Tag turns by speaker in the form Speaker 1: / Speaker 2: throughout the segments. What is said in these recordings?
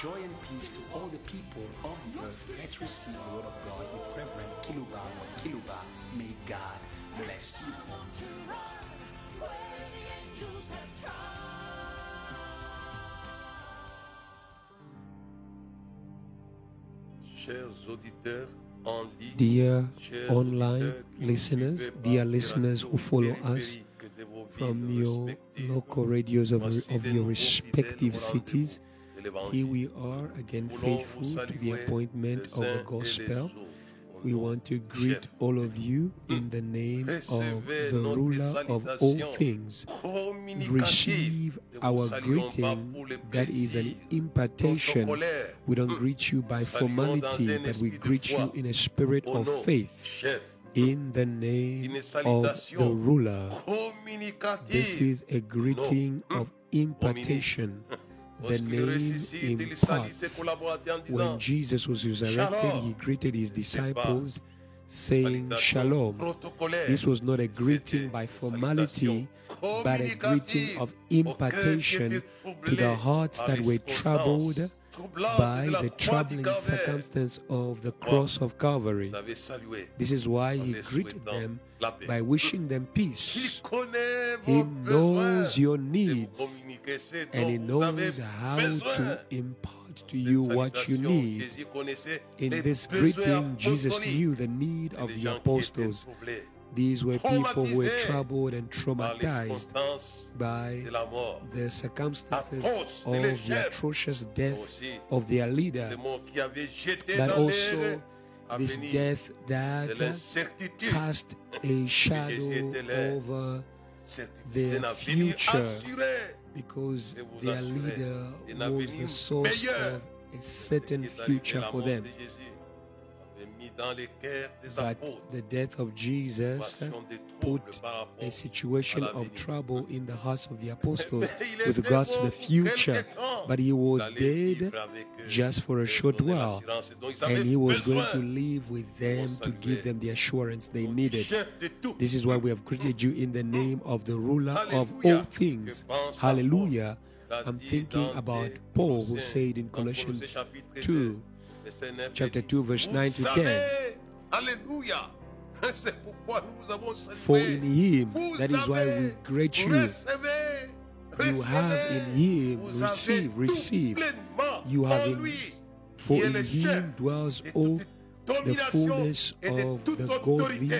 Speaker 1: Joy and peace to all the people of the earth. Let's receive the word of God with Reverend Kiluba or Kiluba. May God bless you.
Speaker 2: Chers auditeurs en ligne,
Speaker 3: Dear online
Speaker 2: auditeurs qui nous
Speaker 3: listeners, dear listeners who follow us
Speaker 2: périphériques de vos
Speaker 3: from your local radios of, of your respective cities.
Speaker 2: Rendez-vous de l'Évangile.
Speaker 3: Here we are again faithful to the appointment of the gospel. We want to greet all of you in the name of the ruler of all things. Receive our greeting that is an impartation. We don't greet you by formality, but we greet you in a spirit of faith. In the name of the ruler. This is a greeting of impartation. The name
Speaker 2: ressuscite, il salut ses
Speaker 3: imparts.
Speaker 2: collaborateurs en disant
Speaker 3: When Jesus was resurrected, he greeted his disciples saying Shalom. This was not a greeting by formality, but a greeting of impartation to the hearts that were troubled by the troubling circumstance of the cross of Calvary.
Speaker 2: Vous avez salué
Speaker 3: This is why he greeted them by wishing them peace. He knows your needs and he
Speaker 2: dont vous avez
Speaker 3: knows how to impart to you what you need. In this greeting, Jesus knew the need of the
Speaker 2: gens qui étaient
Speaker 3: apostles. These were people who were troubled and traumatized by
Speaker 2: de la mort.
Speaker 3: the circumstances of the atrocious death of their leader,
Speaker 2: le mot qui avait jeté
Speaker 3: but also this death that cast a shadow over their future. because their leader was the source of a certain
Speaker 2: Ce qui est arrivé,
Speaker 3: future for them. But the death of Jesus put
Speaker 2: trouble par rapport
Speaker 3: a situation of trouble in the hearts of the apostles with regards to the future. But he was dead
Speaker 2: vivre avec eux
Speaker 3: just for a short while.
Speaker 2: l'assurance dont ils
Speaker 3: And he was going to live with them to give them the assurance they needed.
Speaker 2: chef de tout.
Speaker 3: This is why we have greeted you in the name of the ruler of all things.
Speaker 2: Je pense à
Speaker 3: Hallelujah. I'm thinking about Paul who said in Colossians 2,
Speaker 2: 2, verset 9,
Speaker 3: chapter 2, verse
Speaker 2: Vous
Speaker 3: 9 to 10.
Speaker 2: Alléluia. C'est pourquoi nous vous avons salué.
Speaker 3: For in him, that is why we greet you. You have in him, receive, receive. You have in- For in him dwells all the
Speaker 2: domination
Speaker 3: fullness of the godly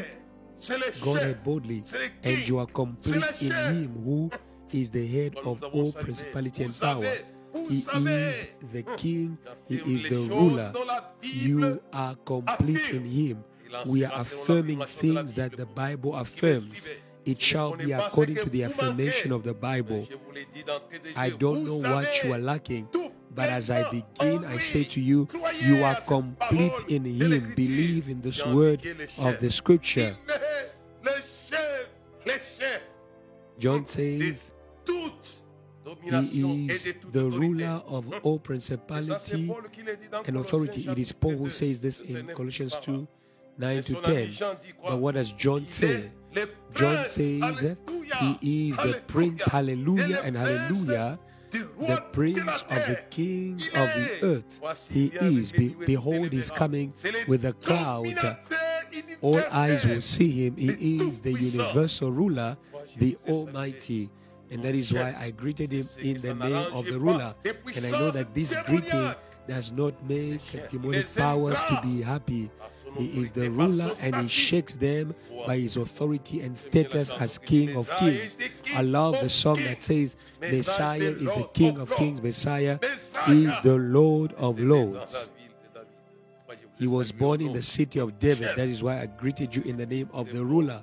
Speaker 2: C'est le chef,
Speaker 3: Godhead
Speaker 2: le
Speaker 3: and you are complete in him who is the head of all principality and power. He is the king, he is the ruler.
Speaker 2: dont la Bible
Speaker 3: You are complete in him. We are affirming
Speaker 2: l'affirmation de la
Speaker 3: things that the Bible affirms. It shall be according to the affirmation of the Bible.
Speaker 2: Mais je vous l'ai dit d'entrée de
Speaker 3: I don't know what you are lacking, but as I begin, I say to you, you are complete in Him. Believe in this word
Speaker 2: dit qu'il est le
Speaker 3: of the Scripture.
Speaker 2: Il est le chef, le chef
Speaker 3: John says He is the ruler of all
Speaker 2: ça, c'est
Speaker 3: principality
Speaker 2: Paul qui le dit dans
Speaker 3: and authority. It is Paul who says this in Colossians 2 9 to 10.
Speaker 2: Jean dit quoi?
Speaker 3: But what does John say? John says he is the prince, hallelujah and hallelujah, the prince of the kings of the earth. He
Speaker 2: il vient avec
Speaker 3: is. Be- behold, he's coming with the clouds. All eyes will see him. He is the universal ruler, the
Speaker 2: vous ai salué.
Speaker 3: Almighty. And that is why I greeted him in the name of the ruler. And I know that this greeting does not make demonic powers to be happy. He is the ruler and he shakes them by his authority and
Speaker 2: C'est bien la
Speaker 3: status as King of Kings.
Speaker 2: is the King
Speaker 3: I love the song that says,
Speaker 2: Messiah is the
Speaker 3: is the
Speaker 2: Lord
Speaker 3: King
Speaker 2: of
Speaker 3: Kings. Messiah is the Lord of
Speaker 2: Né dans la
Speaker 3: Lords.
Speaker 2: ville de David. Moi, je vous ai
Speaker 3: He was born in the city of David. That is why I greeted you in the name of the ruler.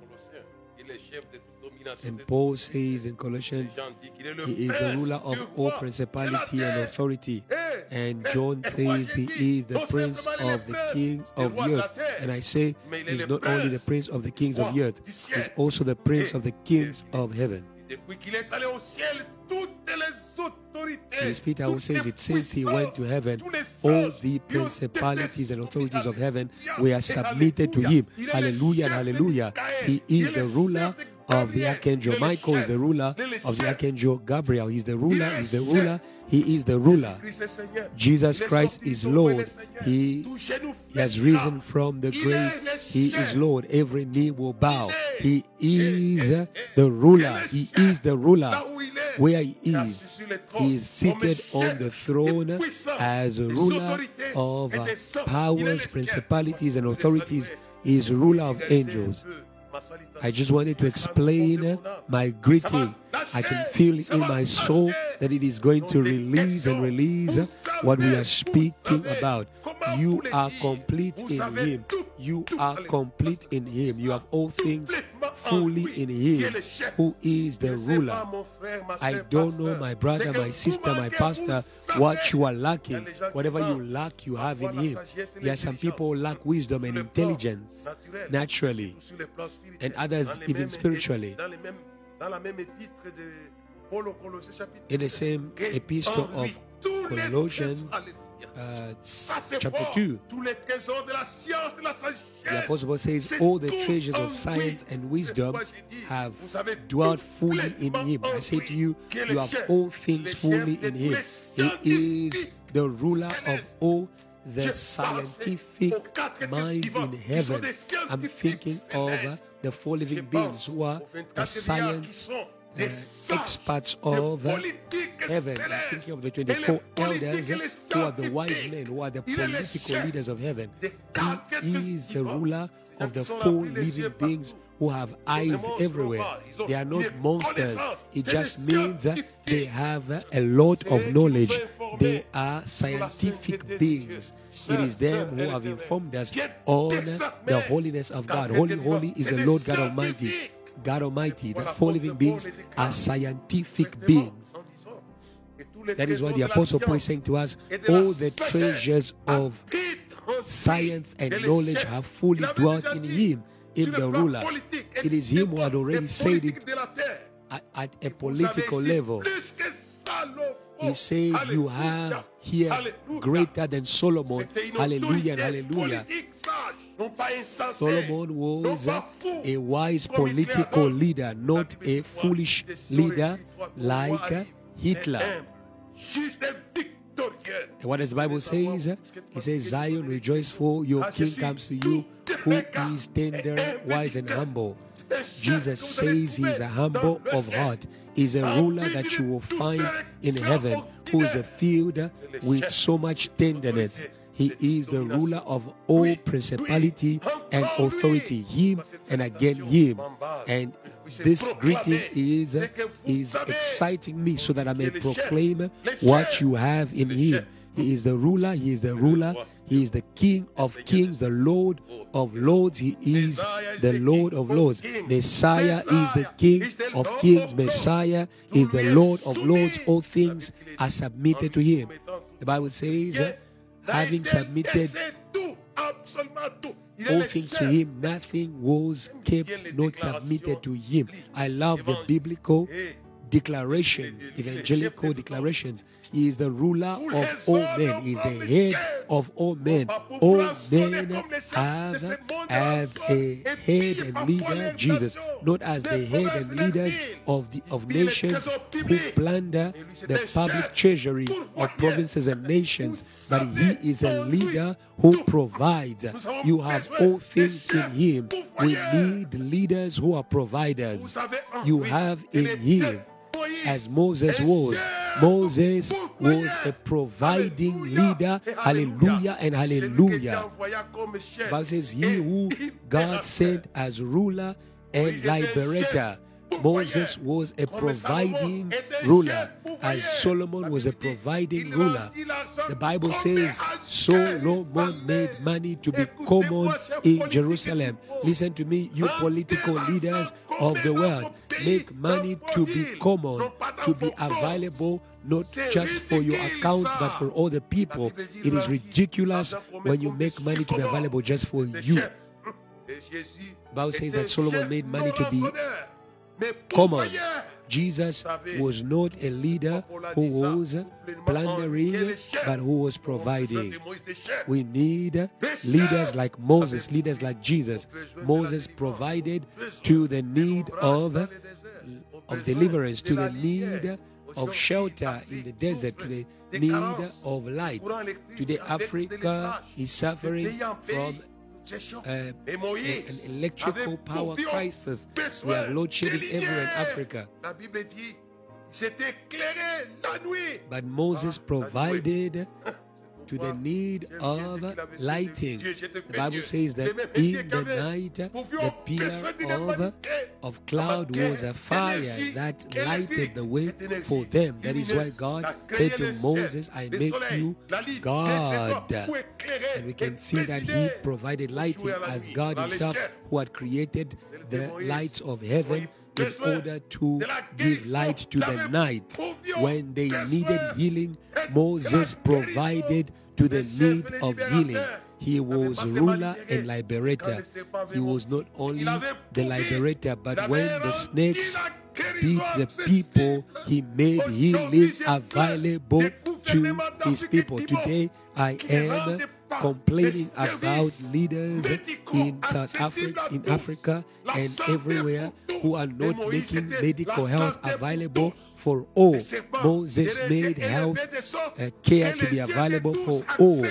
Speaker 2: Colossiens. Il est chef de toute domination de
Speaker 3: And Paul says in Colossians,
Speaker 2: gens disent qu'il est le
Speaker 3: He is the ruler of all
Speaker 2: roi de la
Speaker 3: principality and authority.
Speaker 2: Eh,
Speaker 3: And
Speaker 2: eh,
Speaker 3: John
Speaker 2: eh,
Speaker 3: says he is the prince
Speaker 2: simplement il est
Speaker 3: of the king of the earth. And I say
Speaker 2: mais il est
Speaker 3: he's not only the
Speaker 2: prince
Speaker 3: of the kings of the earth, he's also the prince of the kings of heaven.
Speaker 2: Depuis qu'il est allé au ciel, toutes les autorités,
Speaker 3: As Peter who says it says he went to heaven, all the
Speaker 2: lui ont été
Speaker 3: principalities and authorities of heaven were submitted to him.
Speaker 2: Il est le
Speaker 3: Hallelujah and hallelujah. He is the ruler of the archangel Michael, is the ruler of the archangel Gabriel, he's the ruler, he's the ruler, he is the ruler.
Speaker 2: Christ est Seigneur.
Speaker 3: Jesus Christ is Lord.
Speaker 2: il est Seigneur.
Speaker 3: He, he has risen from the grave. He is Lord. Every knee will bow. He is the ruler. He is the ruler.
Speaker 2: Là où il est,
Speaker 3: Where he
Speaker 2: il est assis
Speaker 3: is,
Speaker 2: sur le trône
Speaker 3: he is seated on the throne as a ruler of
Speaker 2: et des hommes. Il est le
Speaker 3: powers, principalities, and authorities. He is ruler of angels. I just wanted to explain
Speaker 2: âme.
Speaker 3: my greeting. I can feel in my soul that it is going to release and release
Speaker 2: uh,
Speaker 3: what we are speaking about. You are complete in Him. You are complete in Him. You have all things fully in Him, who is the ruler.
Speaker 2: pas, mon frère, ma
Speaker 3: I don't know, my brother, my sister, my pastor, what you are
Speaker 2: Il y a
Speaker 3: lacking.
Speaker 2: des gens qui
Speaker 3: Whatever you lack, you have in Him. There are some people who lack wisdom and
Speaker 2: Sur le plan
Speaker 3: intelligence naturally.
Speaker 2: ou sur le plan spirituel.
Speaker 3: and others even spiritually.
Speaker 2: Dans, les mêmes, dans la même épître de Paul aux Colossiens, chapitre
Speaker 3: In the same epistle of Colossians, uh, chapter 2.
Speaker 2: Tous les trésors de la science, de la sagesse.
Speaker 3: The Apostle Paul says, All the treasures of science and wisdom
Speaker 2: Moi, j'ai dit,
Speaker 3: have dwelt fully in Him. I say to you, you have all things fully in Him. He is the ruler of all the scientific
Speaker 2: aux quatre êtres
Speaker 3: minds in heaven. I'm thinking of the four living beings who are the
Speaker 2: 24 milliards qui
Speaker 3: science experts of heaven. I'm thinking of the 24 elders who are the wise men, who are the
Speaker 2: Il est le
Speaker 3: political leaders of heaven.
Speaker 2: des quatre êtres
Speaker 3: He is the ruler of the four living beings who have eyes everywhere.
Speaker 2: globales. Ils ont
Speaker 3: They are not monsters. It just means they have a lot of knowledge.
Speaker 2: nous ont informés
Speaker 3: They are scientific beings. It is them who have informed us on the holiness of God. Holy, holy is the Lord God Almighty. God Almighty, the four living beings are scientific beings.
Speaker 2: en disant que tous les
Speaker 3: That is what
Speaker 2: trésors
Speaker 3: the Apostle Paul is saying to us.
Speaker 2: et de la
Speaker 3: All the treasures of
Speaker 2: habitent en lui.
Speaker 3: science and knowledge have fully dwelt in him, in the ruler. It is him who had already said it
Speaker 2: de la terre.
Speaker 3: at, at a political level.
Speaker 2: plus que Salomon.
Speaker 3: He said, You have here greater than Solomon. Hallelujah and hallelujah. Solomon was a wise political leader, not a foolish leader
Speaker 2: souris, toi, ton
Speaker 3: like Hitler.
Speaker 2: et humble, Juste et victorieux.
Speaker 3: And what does the Bible says? It says, Zion, rejoice for your king comes to you, who is tender, wise, and humble. Jesus says he is a humble of heart. He's a ruler that you will find in heaven, who is filled with so much tenderness. He is the ruler of all principality and authority. Him and again him. And this greeting is, is exciting me so that I may proclaim what you have in him. He is the ruler, he is the ruler, he is the King of kings, the Lord of lords, he is the Lord of lords. Messiah is the King of kings, Messiah is the Lord of lords. All things are submitted to him. The Bible says, having submitted all things to him, nothing was kept not submitted to him. I love the biblical declarations, evangelical declarations. He is the ruler of all men. He is the head of all men. All men have as a head and leader Jesus, not as the head and leaders of the of nations who plunder the public treasury of provinces and nations, but he is a leader who provides. You have all things in him. We need leaders who are providers. You have in him as Moses was. Moses was a providing leader. Hallelujah and hallelujah. Bible says, He who God sent as ruler and liberator. Moses was a providing ruler, as Solomon was a providing ruler. The Bible says Solomon made money to be common in Jerusalem. Listen to me, you political leaders of the world. Make money to be common, to be available not just for your account but for all the people. It is ridiculous when you make money to be available just for you. The Bible says that Solomon made money to be
Speaker 2: mais
Speaker 3: common. Jesus was not a leader who was plundering, but who was providing. We need leaders like Moses, leaders like Jesus. Moses provided to the need of, of deliverance, to the need of shelter in the desert, to the need of light. Today, Africa is suffering from uh, an electrical power crisis. We have load shedding everywhere in Africa.
Speaker 2: La Bible dit, c'est éclairé la nuit.
Speaker 3: But Moses provided to the need of lighting. The Bible says that in the night, the pillar of, of cloud was a fire that lighted the way for them. That is why God said to Moses, I make you God. And we can see that he provided lighting as God himself who had created the lights of heaven in order to give light to the night. When they needed healing, Moses provided to the need of healing. He was ruler and liberator. He was not only the liberator, but when the snakes beat the people, he made healing available to his people. Today, I am complaining about leaders in South Africa, in Africa, and everywhere who are not making medical health available for all. Moses made health uh, care to be available for all.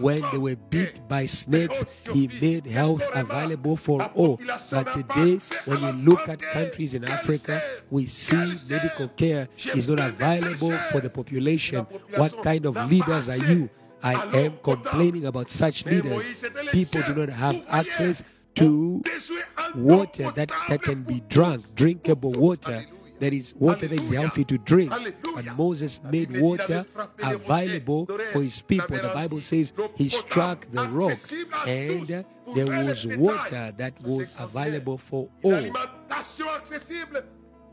Speaker 3: When they were beat by snakes, he made health available for all. But today, when we look at countries in Africa, we see medical care is not available for the population. What kind of leaders are you? I am complaining about such leaders. People do not have access to water that, that can be drunk, drinkable water. That is water that is healthy to drink. But Moses made water available for his people. The Bible says he struck the rock and there was water that was available for all.
Speaker 2: L'alimentation accessible.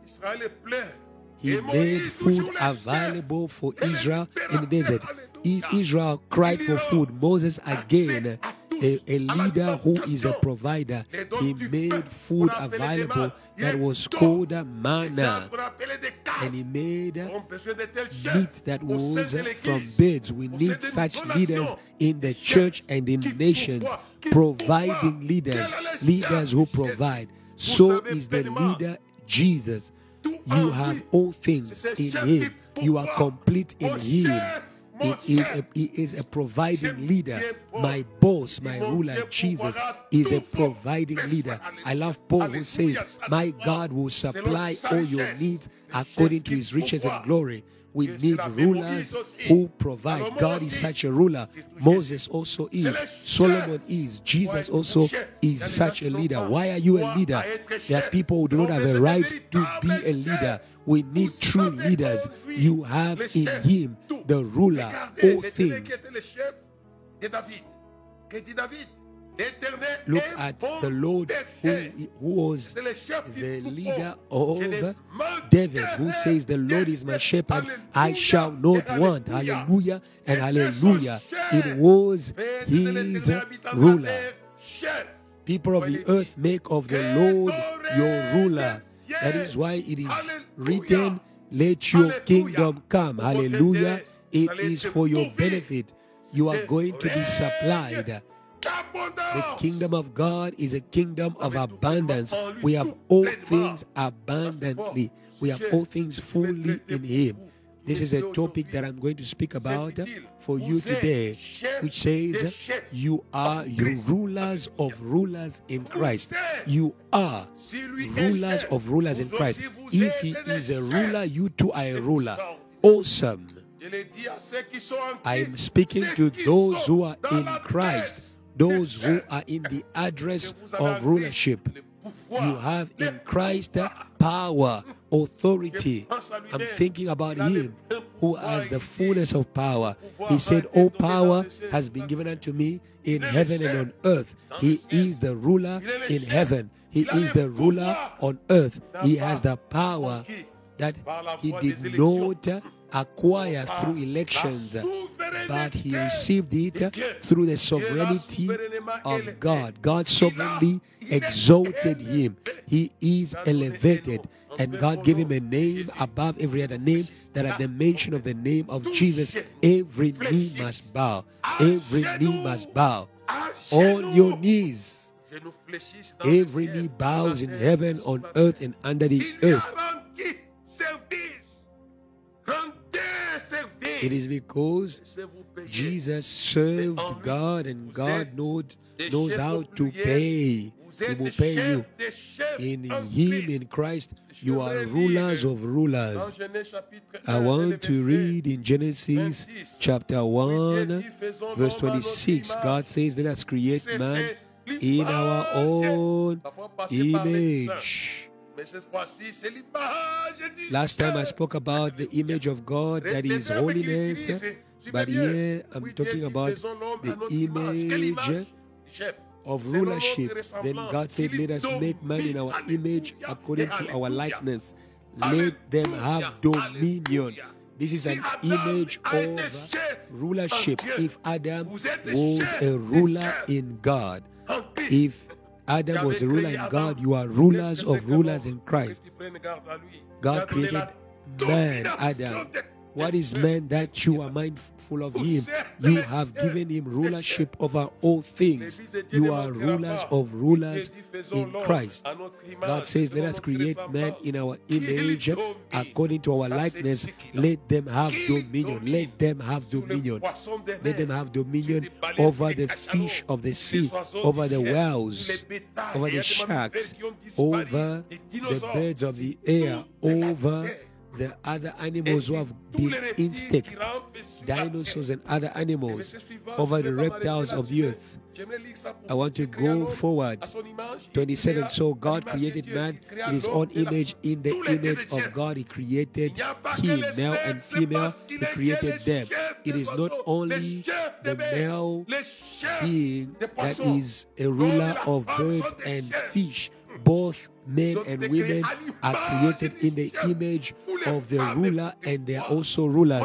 Speaker 2: Israël est plein.
Speaker 3: He made food
Speaker 2: toujours la chair.
Speaker 3: available for Israel in the desert. Israel cried for food. Moses, again, a, a leader who is a provider, he made food. available that was called manna.
Speaker 2: arbres appelés des
Speaker 3: And he made
Speaker 2: ont besoin de telles chair
Speaker 3: meat that was from birds. We need such leaders in the church and in nations, providing leaders,
Speaker 2: Quel est le
Speaker 3: leaders who provide. So is the leader Jesus. You have all things in Him. You are complete in Him. He is, a, he is a providing leader. My boss, my ruler, Jesus, is a providing leader. I love Paul who says, My God will
Speaker 2: bon. C'est le
Speaker 3: supply all your needs according to his riches and glory. We need rulers who provide. God is such a ruler. Moses also is. Solomon is. Jesus also is
Speaker 2: Il y a des
Speaker 3: such a leader. Why are you a leader? There are people who do not have a right to be a leader. We need true leaders. You have in him the ruler, all things. Look at the Lord who, who was the leader of David, who says, The Lord is my shepherd, I shall not want. Hallelujah and hallelujah. It was his ruler. People of the earth make of the Lord your ruler. That is why it is written, Let your kingdom come. Hallelujah. It is for your benefit. You are going to be supplied. The kingdom of God is a kingdom of abundance. We have all things abundantly. We have all things fully in Him. This is a topic that I'm going to speak about for you today, which says, You are you rulers of rulers in Christ. You are rulers of rulers in Christ. If He is a ruler, you too are a ruler. Awesome. I am speaking to those who are in Christ, those who are in the address of rulership. You have in Christ power, authority. I'm thinking about Him who has the fullness of power. He said, All power has been given unto me in heaven and on earth. He is the ruler in heaven, He is the ruler on earth. He has the power that He did not acquire through elections, but he received it through the sovereignty of God. God sovereignly exalted him. He is elevated. And God gave him a name above every other name, that at the mention of the name of Jesus, every knee must bow. Every knee must bow. On your knees. Every knee bows in heaven, on earth, and under the earth. It is because Jesus served God and God knows, knows how to pay. He will pay you. In Him, in Christ, you are rulers of rulers. I want to read in Genesis chapter 1, verse 26. God says, Let us create man in our own image. Last time I spoke about the image of God that is holiness, but here I'm talking about the image. Of rulership. Then God said, Let us make man in our image according to our likeness. Let them have dominion. This is an image of rulership. If Adam was a ruler in God, if Adam was the ruler in God, you are rulers of rulers in Christ. God created man, Adam. What is man that you are mindful of him? You have given him rulership over all things. You are rulers of rulers in Christ. God says, Let us create man in our image according to our likeness. Let them have dominion. Let them have dominion. Let them have dominion over the fish of the sea, over the whales, over the sharks, over the birds of the air, over the other animals who have been instinct, dinosaurs and other animals, over the reptiles of the earth. I want to go forward. 27. So God created man in his own image. In the image of God, he created him, male and female. He created them. It is not only the male being that is a ruler of birds and fish, both men and women are created in the image of the ruler and they are also rulers.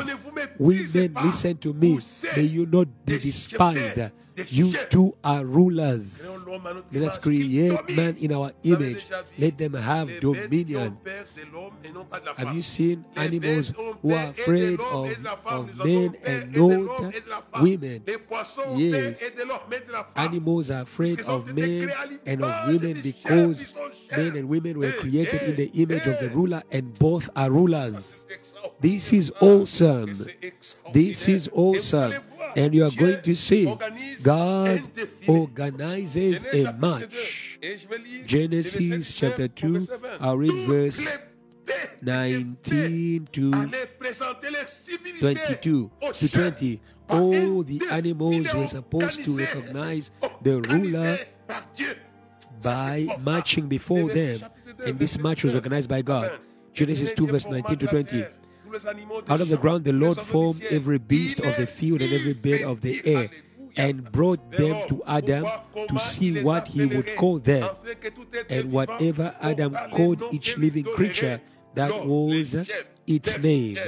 Speaker 3: Women, listen to me. May you not be despised. You too are rulers. Let us create man in our image. Let them have dominion. Have you seen animals who are afraid of, of men and not women? Yes. Animals are afraid of men and of women because men and women were created in the image of the ruler and both are rulers. This is awesome. This is awesome. And you are going to see God organizes a match. Genesis chapter 2, I'll read verse 19 to 22 to 20. All the animals were supposed to recognize the ruler by marching before them. And this march was organized by God. Genesis 2, verse 19 to 20. Out of the ground the Lord formed every beast of the field and every bird of the air and brought them to Adam to see what he would call them. And whatever Adam called each living creature, that was its name.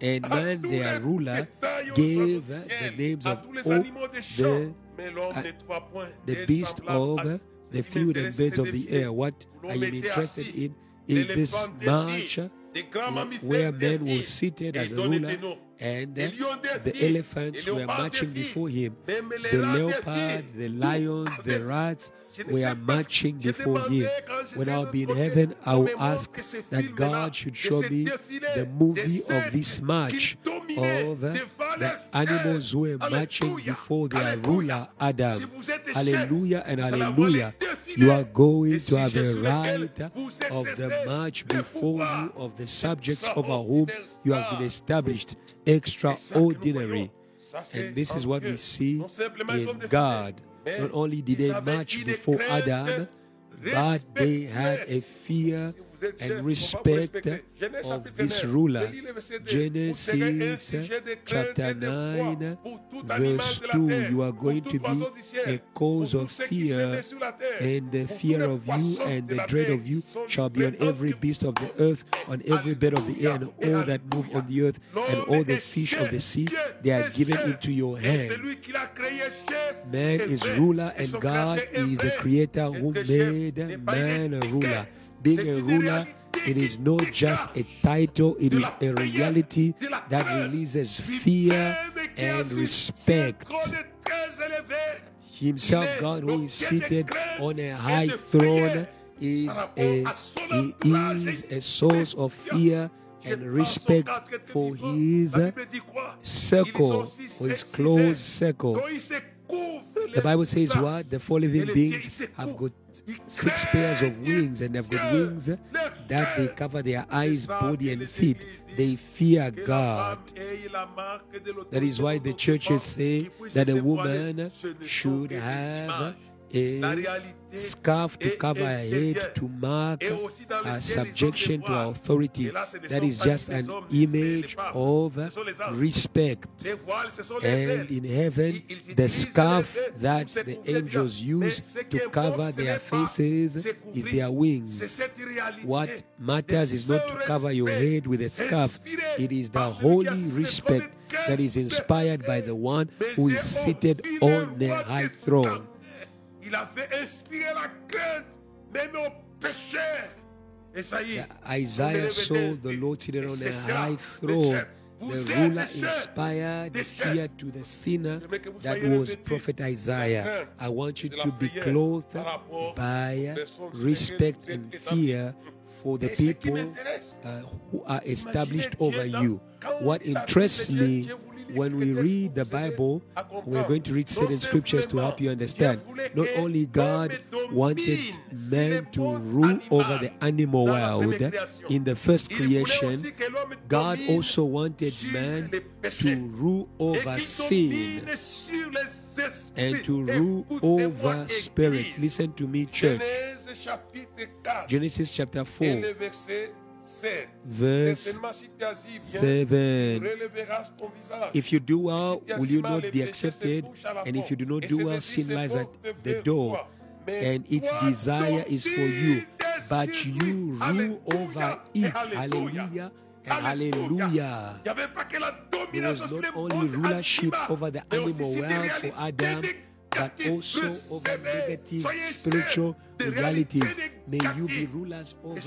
Speaker 3: And man, their ruler, gave the names of all the, uh, the beast of the field and birds of the air. What I am interested in is this march where men were seated as a ruler and the elephants were marching before him. The leopard, the lions, the rats were marching before him. When I'll be in heaven, I will ask that God should show me the movie of this march of the animals who were marching before their ruler Adam. Hallelujah and hallelujah. You are going to have a right of the march before you of the subjects over whom you have been established. Extraordinary. And this is what we see in God. Not only did they march before Adam, but they had a fear
Speaker 2: vous êtes chef, on
Speaker 3: and respect of this ruler.
Speaker 2: je lis le verset 2. Vous serez un
Speaker 3: Genesis
Speaker 2: sujet de crainte
Speaker 3: chapter
Speaker 2: et de foi
Speaker 3: 9,
Speaker 2: pour tout animal
Speaker 3: verse 2. You are going to be
Speaker 2: oiseau du ciel,
Speaker 3: a cause of
Speaker 2: tous ceux qui
Speaker 3: fear,
Speaker 2: s'élèvent sur la terre,
Speaker 3: and the fear of you and the dread of you shall be on every beast of the earth, on every bird of the air, and all that move on the earth, and all the fish of the sea. They are given into your hand.
Speaker 2: celui qui l'a créé chef
Speaker 3: Man is ruler and God is the creator who made
Speaker 2: n'est pas une
Speaker 3: man a ruler. Being a ruler, it is not just a title, it is a reality that releases fear and respect. Himself, God who is seated on a high throne, is a he is a source of fear and respect for his circle, for his close circle. The Bible says what? The four living beings have got six pairs of wings and they've got wings that they cover their eyes, body, and feet. They fear God. That is why the churches say that a woman should have a scarf to cover her head to mark
Speaker 2: Et aussi dans le
Speaker 3: her
Speaker 2: ciel, ils ont des
Speaker 3: subjection to our authority.
Speaker 2: Et là, ce ne
Speaker 3: That is just an
Speaker 2: hommes, mais les
Speaker 3: image of
Speaker 2: Ce sont les anges.
Speaker 3: respect.
Speaker 2: Les voiles, ce sont les
Speaker 3: And in heaven, the scarf that the angels use to cover their faces is their wings. What matters is not to cover your head with a scarf, it is the
Speaker 2: par celui qui
Speaker 3: holy
Speaker 2: a assis sur le
Speaker 3: respect that is inspired by the one who is seated on
Speaker 2: the
Speaker 3: high throne.
Speaker 2: Il a fait inspirer la crainte, même aux pécheurs. Et ça y est.
Speaker 3: Isaiah saw the Lord seated on a high throne. The ruler inspired fear to the sinner
Speaker 2: J'aimerais que vous
Speaker 3: that was prophet Isaiah. I want you to be clothed by
Speaker 2: aux personnes sur
Speaker 3: respect and
Speaker 2: vous êtes établis.
Speaker 3: fear for the
Speaker 2: Et ce qui
Speaker 3: people uh, who are established over you. What interests me
Speaker 2: Dieu voulait lire
Speaker 3: when we read the Bible, we're going to read certain scriptures to help you understand. Not only God wanted man to rule over the animal world in the first creation, God also wanted man to rule over sin and to rule over spirits. Listen to me, church.
Speaker 2: Genèse chapitre 4
Speaker 3: Genesis chapter 4,
Speaker 2: le verset 7.
Speaker 3: Verse
Speaker 2: Certainement, si tu agis bien,
Speaker 3: 7.
Speaker 2: tu relèveras ton visage.
Speaker 3: If you do well, will you not be accepted?
Speaker 2: couchent à la
Speaker 3: And if you do not do well, sin lies at the door, and its desire is for you. But you rule over it. Hallelujah and hallelujah.
Speaker 2: Il n'y avait pas que la
Speaker 3: There was not only rulership over the animal world for Adam, but also over negative spiritual realities. May you be rulers over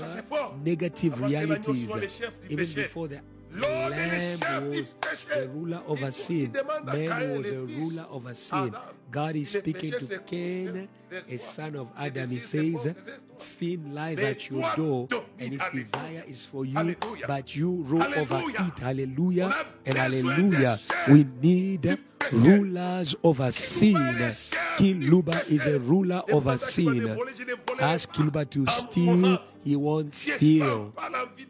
Speaker 3: negative
Speaker 2: Avant que l'agneau
Speaker 3: realities.
Speaker 2: soit le chef du
Speaker 3: Even before the Lamb was a ruler over sin.
Speaker 2: il demande à Caïn,
Speaker 3: Man was a ruler over sin. God is speaking to Cain, a son of Adam. He says,
Speaker 2: porte vers toi.
Speaker 3: Sin lies at your door, and its desire is for you, but you rule over it. Hallelujah and hallelujah. We need. Rulers over sin. King Luba is a ruler over sin. Ask Kiluba to steal, he won't steal.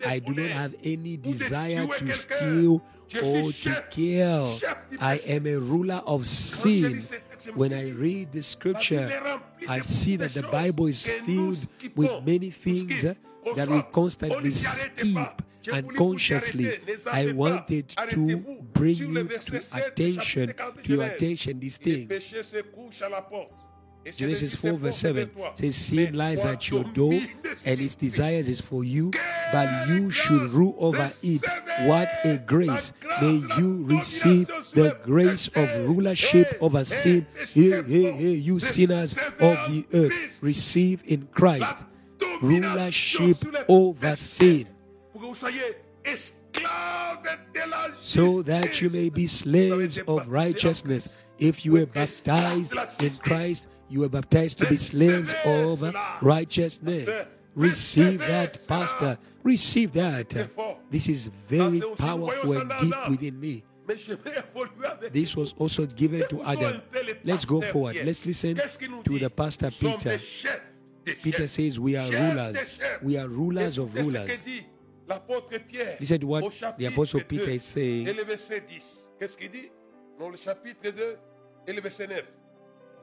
Speaker 3: I do not have any desire to steal or to kill. I am a ruler of sin. When I read the scripture, I see that the Bible is filled with many things that we constantly skip
Speaker 2: pas. J'ai voulu vous
Speaker 3: unconsciously. I wanted to bring you to attention,
Speaker 2: chapitre 40 de
Speaker 3: to your attention these things.
Speaker 2: péché se couche à la porte. Et c'est
Speaker 3: Genesis 4 verse 7
Speaker 2: porte vers toi.
Speaker 3: says, Sin lies at your door, and its desires is for you, but you should rule over it. What a grace! May you receive the grace of rulership over sin. Hey, hey, hey, you sinners of the earth, receive in Christ rulership over sin,
Speaker 2: Pour que vous soyez esclaves de la
Speaker 3: so that you may be slaves of righteousness. If you were baptized in Christ, you were baptized to be slaves of righteousness. Receive that, Pastor. Receive that. This is very powerful and deep within me.
Speaker 2: Mais j'aimerais évoluer avec
Speaker 3: This was also given to Adam. Let's go forward. Let's listen
Speaker 2: Qu'est-ce qu'il nous
Speaker 3: to the pastor Peter.
Speaker 2: des chefs, des
Speaker 3: Peter says we are rulers. We are rulers of
Speaker 2: Écoutez ce que
Speaker 3: rulers.
Speaker 2: Dit l'apôtre Pierre
Speaker 3: Listen to what the Apostle
Speaker 2: 2
Speaker 3: Peter is saying.
Speaker 2: et le verset 10. Qu'est-ce qu'il dit Dans le chapitre 2 et le verset 9.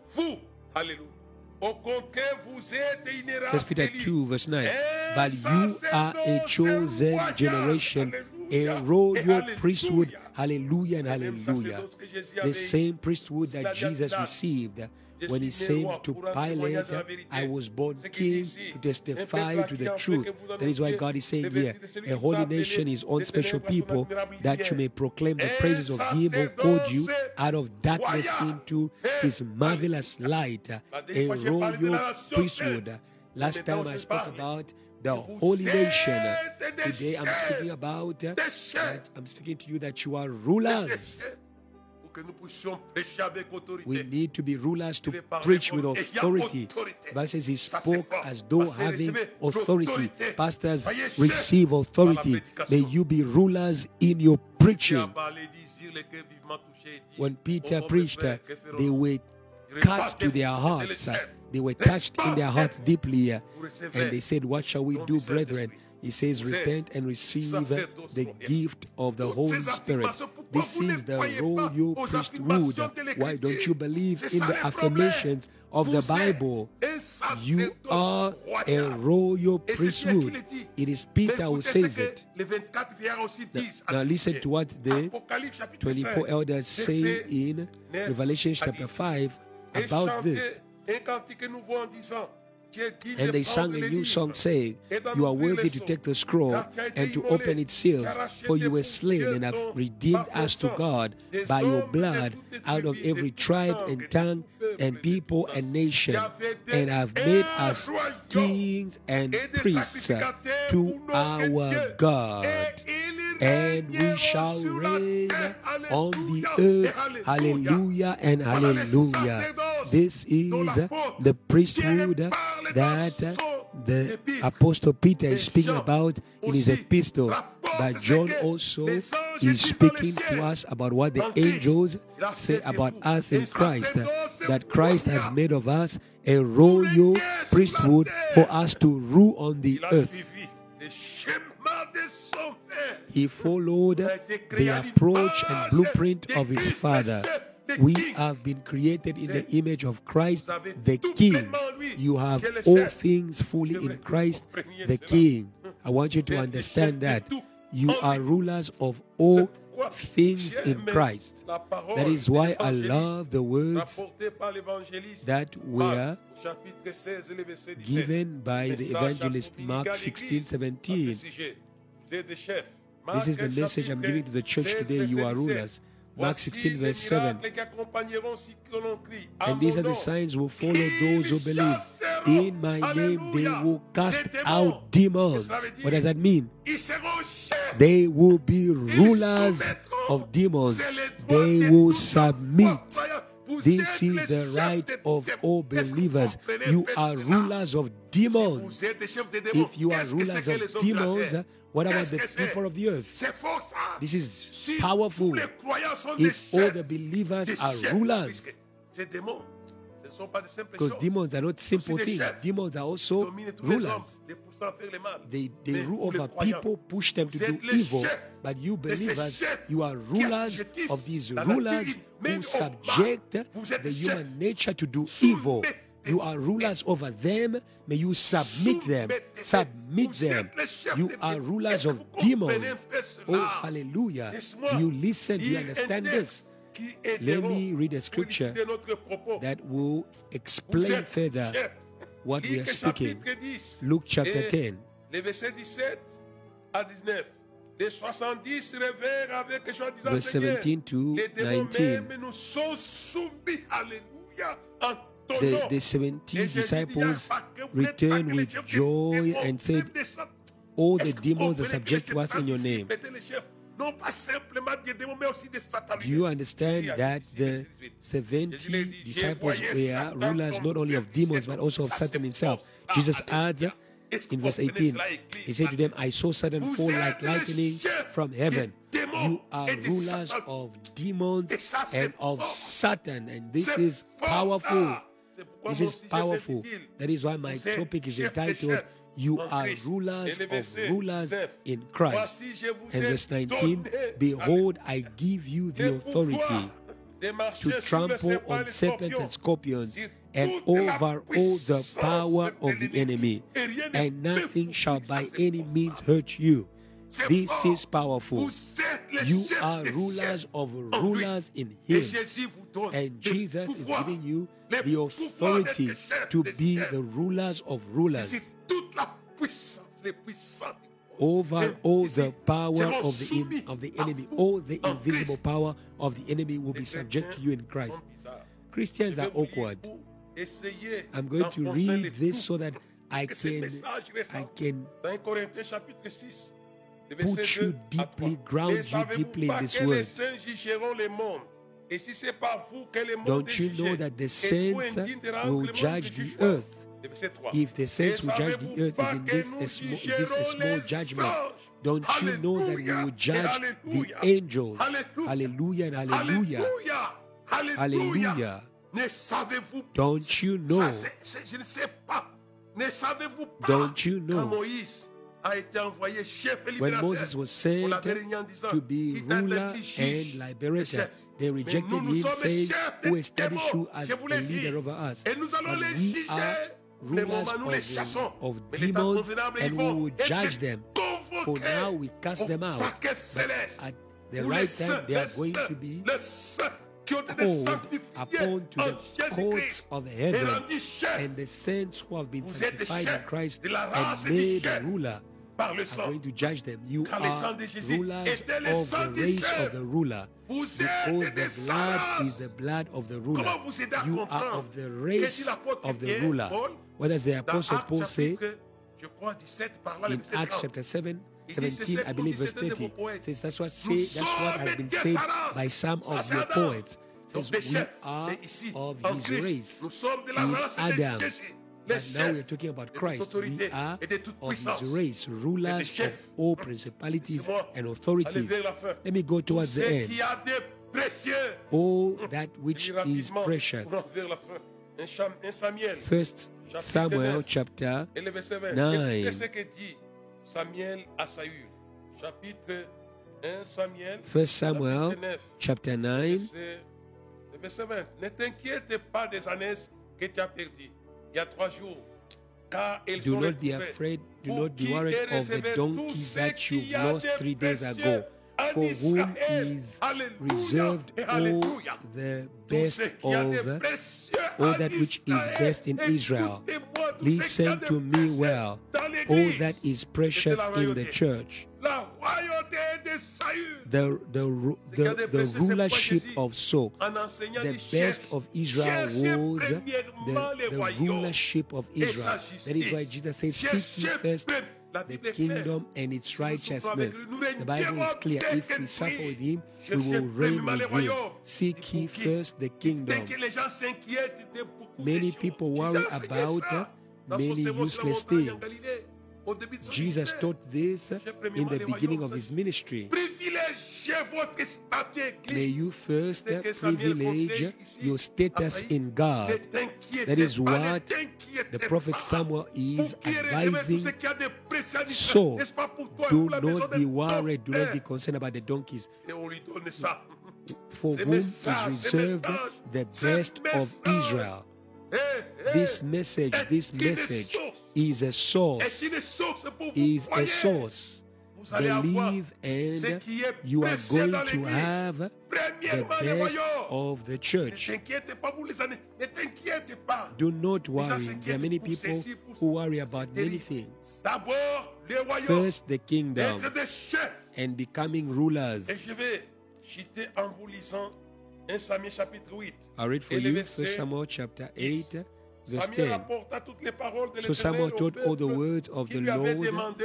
Speaker 2: Vous, alléluia, Au contraire, vous êtes une race
Speaker 3: Peter 2, verse 9. But you are a chosen generation, a royal priesthood. Hallelujah and hallelujah.
Speaker 2: sacerdoce que Jésus
Speaker 3: The same priesthood that Jesus received when he said to
Speaker 2: pour un témoignage
Speaker 3: Pilate,
Speaker 2: de la vérité.
Speaker 3: I was born
Speaker 2: Ce qu'il dit
Speaker 3: king to testify to the truth. That is why God is saying here,
Speaker 2: vestiges de celui
Speaker 3: a
Speaker 2: qui vous a
Speaker 3: holy nation, his own special
Speaker 2: ténèbres à son
Speaker 3: people, that you may proclaim the praises of him who called you out of darkness into his marvelous light, a
Speaker 2: dernière fois, j'ai parlé de la
Speaker 3: royal priesthood. Last time I spoke about the holy nation. Today I'm speaking about that I'm speaking to you that you are rulers. We need to be rulers to
Speaker 2: Il est parlé
Speaker 3: preach with authority. Bible says he spoke as though having authority. Pastors receive authority. May you be rulers in your preaching.
Speaker 2: parlé d'Isir, les cœurs vivement touchés, et dit,
Speaker 3: When Peter preached,
Speaker 2: frère, que ferons-nous?
Speaker 3: they were touched to their hearts. They were touched in their hearts deeply. And they said, What shall we do, brethren? He says, Repent and receive the gift of the Holy Spirit. This is the royal priesthood. Why don't you believe in the affirmations of the Bible? You are a royal priesthood. It is Peter who says it. Now listen to what the 24 elders say in Revelation chapter 5 about this. And they sang a new song saying, You are worthy to take the scroll and to open its seals, for you were slain and have redeemed us to God by your blood out of every tribe and tongue and people and nation, and have made us kings and priests to our God. And we shall reign on the earth. Hallelujah. And hallelujah. This is uh, the priesthood that uh, the Apostle Peter is speaking about in his epistle. But John also is speaking to us about what the angels say about us in Christ. Uh, that Christ has made of us a royal priesthood for us to rule on the earth. He followed the approach and blueprint of his father. We have been created in the image of Christ, the King. You have all things fully in Christ, the King. I want you to understand that you are rulers of all things in Christ. That is why I love the words that were given by the evangelist Mark 16 17. This is the message I'm giving to the church today. You are rulers. Mark 16, verse 7. And these are the signs will follow those who believe. In my name, they will cast out demons. What does that mean? They will be rulers of demons. They will submit. This is the right of all believers. You are rulers of demons. If you are rulers of demons, what about the people of the earth? This is powerful. If all the believers are rulers, because demons are not simple things, demons are also rulers. They, they rule over people, push them to do evil. But you believers, you are rulers of these rulers who subject the human nature to do evil. You are rulers over them. May you submit them. Submit them. You are rulers of demons. Oh, hallelujah. Do You listen. Do You understand this? Let me read a scripture that will explain further what we are speaking. Luke chapter 10.
Speaker 2: Les versets 17 à 19. Les 70 rêvèrent avec joie disant
Speaker 3: Verse 17 to
Speaker 2: les démons
Speaker 3: 19.
Speaker 2: même nous sont soumis. Alléluia. En ton
Speaker 3: The,
Speaker 2: nom.
Speaker 3: the 70
Speaker 2: Et Jésus dit,
Speaker 3: disciples
Speaker 2: Ah, que vous n'êtes pas
Speaker 3: returned with joy and said,
Speaker 2: même des Satan-
Speaker 3: All the demons are subject to us in your name.
Speaker 2: Étaient les chefs, non pas simplement des démons, mais aussi des sataniques.
Speaker 3: Do you understand that the 70 disciples were rulers not only of demons but also of Satan himself?
Speaker 2: Ah,
Speaker 3: Jesus adds.
Speaker 2: Est-ce que
Speaker 3: in verse 18. He said to them, I saw Satan fall like lightning from heaven. You are rulers of demons
Speaker 2: Et ça, c'est
Speaker 3: and of. Satan, and this is powerful.
Speaker 2: pourquoi
Speaker 3: This is powerful. That is why my topic is entitled, You are rulers of rulers in Christ.
Speaker 2: Voici, je vous
Speaker 3: And verse 19, Behold, I give you the authority to trample on serpents and
Speaker 2: scorpions,
Speaker 3: and over all the power of the enemy,
Speaker 2: Et rien ne
Speaker 3: and nothing shall by any means hurt you. This is powerful.
Speaker 2: Vous êtes les
Speaker 3: You are rulers of rulers in Him.
Speaker 2: Jésus vous donne
Speaker 3: And Jesus is giving you the authority to be the rulers of rulers
Speaker 2: c'est toute la puissance, les puissances du monde.
Speaker 3: over all the power of the in, of the enemy. All the invisible power of the enemy will be subject to you in Christ. Christians are
Speaker 2: vais vous lire
Speaker 3: awkward. I'm going to read this so that I can I can Put you deeply, ground you deeply in this
Speaker 2: que les
Speaker 3: word.
Speaker 2: saints jugeront le monde Et si c'est par vous que le monde
Speaker 3: Don't you know that the saints
Speaker 2: indigne de rendre
Speaker 3: will judge the earth?
Speaker 2: Le verset 3.
Speaker 3: If the saints who judge the earth is in this, a small, this a small judgment, don't you know that we will judge the angels? Hallelujah and hallelujah. Hallelujah.
Speaker 2: Ne savez-vous pas
Speaker 3: Don't you know?
Speaker 2: Ça, c'est- c'est- je ne sais pas. Ne savez-vous pas
Speaker 3: Don't you know?
Speaker 2: Quand Moïse a été envoyé chef et
Speaker 3: When Moses was sent
Speaker 2: l'avait régné en disant,
Speaker 3: to be ruler and liberator, they rejected him, saying, Who established you as a leader over us?
Speaker 2: Et nous allons
Speaker 3: And we are rulers
Speaker 2: moments, nous les
Speaker 3: of, of demons, and we will judge them. For now we cast them out. But at the right time, they are going to be
Speaker 2: les saints qui ont été
Speaker 3: called upon to the courts of heaven. And the saints who have been sanctified in Christ and made
Speaker 2: chef
Speaker 3: ruler
Speaker 2: par le sang.
Speaker 3: going to judge them. You
Speaker 2: Car le sang
Speaker 3: are
Speaker 2: de Jésus
Speaker 3: rulers
Speaker 2: était le
Speaker 3: of
Speaker 2: sang
Speaker 3: the
Speaker 2: du
Speaker 3: race of the ruler.
Speaker 2: Vous êtes des
Speaker 3: the blood is the blood of the ruler.
Speaker 2: Comment vous aidez à
Speaker 3: You
Speaker 2: comprendre
Speaker 3: are of the
Speaker 2: Qu'est-ce
Speaker 3: race
Speaker 2: que l'apôtre
Speaker 3: of the ruler.
Speaker 2: Paul,
Speaker 3: What does the apostle Paul say
Speaker 2: je crois 17 par là,
Speaker 3: in Acts chapter 7,
Speaker 2: Il
Speaker 3: 17, I believe verse
Speaker 2: dit certains de
Speaker 3: 30?
Speaker 2: vos poètes.
Speaker 3: Says that's what say that's what has been said by some of your poets. Says we are of his race. in
Speaker 2: race
Speaker 3: Adam. But now we are talking about Christ. We are
Speaker 2: et de toute
Speaker 3: of his race, rulers of all principalities and authorities.
Speaker 2: vers la fin.
Speaker 3: Let me go towards the end.
Speaker 2: qui a des précieux.
Speaker 3: All that which is precious.
Speaker 2: pour en vers la fin. Un, Cham- un Samuel
Speaker 3: First Samuel chapter
Speaker 2: et le verset 20.
Speaker 3: Nine.
Speaker 2: Écoutez ce que dit Samuel à Saül. Chapitre 1 Samuel.
Speaker 3: First Samuel chapter 9
Speaker 2: verset, le verset 20. Ne t'inquiète pas des années que tu as perdues. Il y a trois jours. Car elles
Speaker 3: Do
Speaker 2: sont
Speaker 3: not be afraid, do not be worried of the donkey that you've lost three days ago, for whom is reserved
Speaker 2: oh,
Speaker 3: all the best
Speaker 2: ce qui a de
Speaker 3: of all that which is best in Israel.
Speaker 2: Écoutez-moi, tout ce qui a
Speaker 3: Listen to me well. All that is precious in the church.
Speaker 2: La royauté de Saül.
Speaker 3: The, the, ru-
Speaker 2: Ce qui a
Speaker 3: the, the
Speaker 2: précieux, c'est pourquoi
Speaker 3: rulership of Saul, the best of Israel was the, the rulership of Israel. That is why. Jesus says, Seek first the
Speaker 2: Bible est claire.
Speaker 3: kingdom and its
Speaker 2: Nous souffrons avec
Speaker 3: righteousness. The Bible is clear. If we suffer with him, we will reign with him. Seek ye first the kingdom.
Speaker 2: que les gens s'inquiètent de beaucoup
Speaker 3: Many people worry about
Speaker 2: ça dans son
Speaker 3: many
Speaker 2: sermon sur la
Speaker 3: useless things.
Speaker 2: Galilée, au début de son
Speaker 3: Jesus taught this in the beginning of his ministry.
Speaker 2: Privilégiez votre statut église.
Speaker 3: May you first
Speaker 2: C'est que Samuel
Speaker 3: privilege your status in God. That is what The prophet. Samuel is
Speaker 2: Pour qui est réservé tout
Speaker 3: advising
Speaker 2: ce qui a de précieux en Israël.
Speaker 3: So,
Speaker 2: N'est-ce pas pour toi et
Speaker 3: Do
Speaker 2: pour la maison
Speaker 3: not be worried, do not be concerned about the donkeys,
Speaker 2: Et on lui donne ça.
Speaker 3: for whom is reserved the best of. Israel.
Speaker 2: Eh, eh,
Speaker 3: This message, this message is a source,
Speaker 2: une source pour vous
Speaker 3: is a source.
Speaker 2: Vous allez avoir
Speaker 3: Believe and you are going to have the best of the church.
Speaker 2: t'inquiète pas pour les années. Ne t'inquiète pas.
Speaker 3: Do not worry. There are many people who worry about many things.
Speaker 2: D'abord, les royaumes.
Speaker 3: First, the kingdom
Speaker 2: Être des chefs.
Speaker 3: and becoming rulers.
Speaker 2: vais citer en vous lisant 1 Samuel chapitre 8.
Speaker 3: I read for you
Speaker 2: verset
Speaker 3: 1 Samuel chapter 8, verse 10.
Speaker 2: rapporta toutes les paroles de
Speaker 3: So Samuel told all the words of the Lord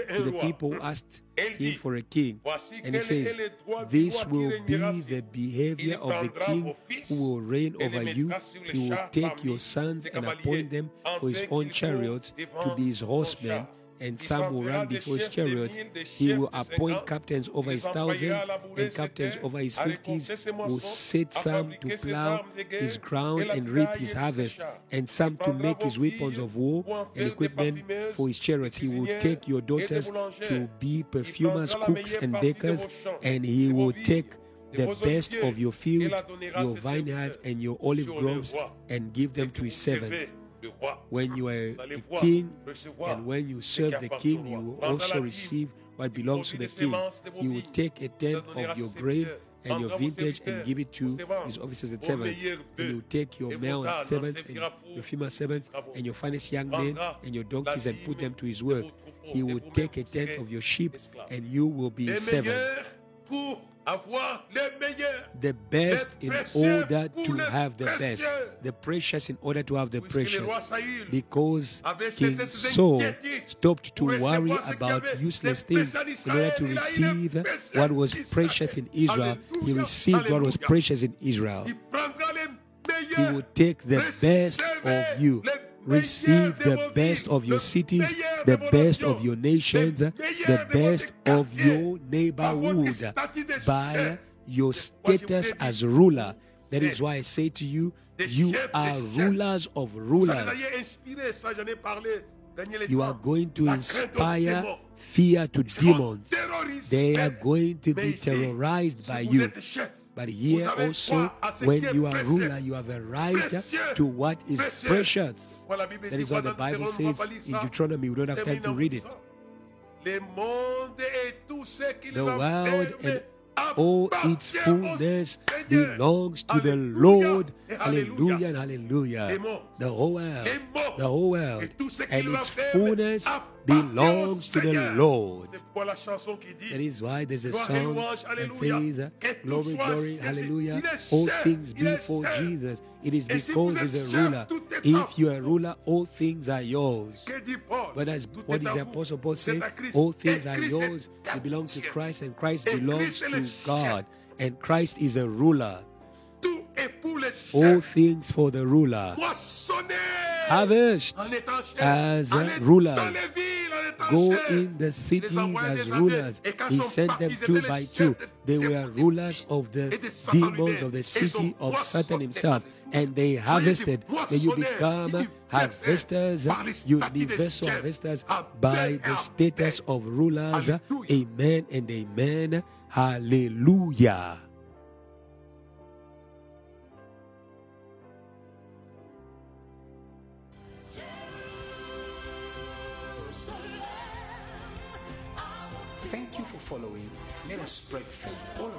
Speaker 3: to the people who asked him for a king. And he says,
Speaker 2: est le droit du
Speaker 3: This will be the behavior of the king who will reign over you. He will take your sons and appoint them for his own chariots to be his horsemen. And some will run before his chariots. He will appoint captains over his thousands and captains over his fifties. Will set some to plow
Speaker 2: armes de guerre,
Speaker 3: his ground and reap his harvest, and some to make his weapons of war and equipment for his chariots. He will take your daughters to be perfumers, cooks, and bakers, and he will take the best of your fields, your vineyards, and your olive groves, and give them to his servants. When you are a king, and when you serve the king, you will also receive what belongs to the king. He will take a tenth of your grain and your vintage and give it to his officers and servants. And you will take your male
Speaker 2: ânes
Speaker 3: servants and your female servants and your finest young men and your donkeys and put them to his work. He will take a tenth of your sheep and you will be
Speaker 2: Les
Speaker 3: servants.
Speaker 2: Meilleurs pour avoir les meilleurs.
Speaker 3: the best in order to have the best, the precious in order to have the
Speaker 2: Puisque le roi
Speaker 3: precious. Because King Saul stopped to worry about useless things in order to
Speaker 2: d'Israël. Il a eu les
Speaker 3: receive what was precious in Israel. He received what was precious in Israel.
Speaker 2: Il prendra les
Speaker 3: He will take the best of you. Receive the best of your cities, the best of your nations, the best of your neighborhood by your
Speaker 2: Moi, je vous ai
Speaker 3: status as ruler. That is why I say to you, you are rulers of rulers.
Speaker 2: d'ailleurs inspiré, ça j'en ai parlé. Gagner les
Speaker 3: You are going to
Speaker 2: La crainte aux
Speaker 3: inspire fear to demons. They are going to be terrorized by you. But here also,
Speaker 2: droit à ce
Speaker 3: when you are ruler, you have a right to what is precious.
Speaker 2: That is la Bible
Speaker 3: That
Speaker 2: dit,
Speaker 3: is what the Bible says in. Deuteronomy. We don't have time to read it.
Speaker 2: ça. Les mondes et tout ce qu'il
Speaker 3: The world and all its fullness belongs to the Lord. Hallelujah and hallelujah. The whole world, the whole world,
Speaker 2: et tout ce
Speaker 3: and its fullness belongs to the Lord.
Speaker 2: C'est pourquoi la chanson qui dit
Speaker 3: That is why there's a song that says, Glory, glory, hallelujah. All things be for. Jesus. It is because he's a ruler. If you are a ruler, all things are yours.
Speaker 2: Que dit Paul
Speaker 3: But as what
Speaker 2: est
Speaker 3: the. Apostle Paul saying, all things are yours. They belong to. Christ, and Christ belongs
Speaker 2: Christ est le
Speaker 3: to. God. And Christ is a ruler.
Speaker 2: Tout est pour les
Speaker 3: All things for the ruler. Harvest
Speaker 2: en étant chef.
Speaker 3: as rulers. Go in the cities as rulers.
Speaker 2: adeptes. Et quand
Speaker 3: He sent them two by two. They were rulers of the
Speaker 2: et des Satan
Speaker 3: demons of the city of Satan himself. And they harvested. May you become harvesters,
Speaker 2: par les statuts des
Speaker 3: universal harvesters by the status of rulers. Amen and amen. Hallelujah.
Speaker 1: Spread faith. all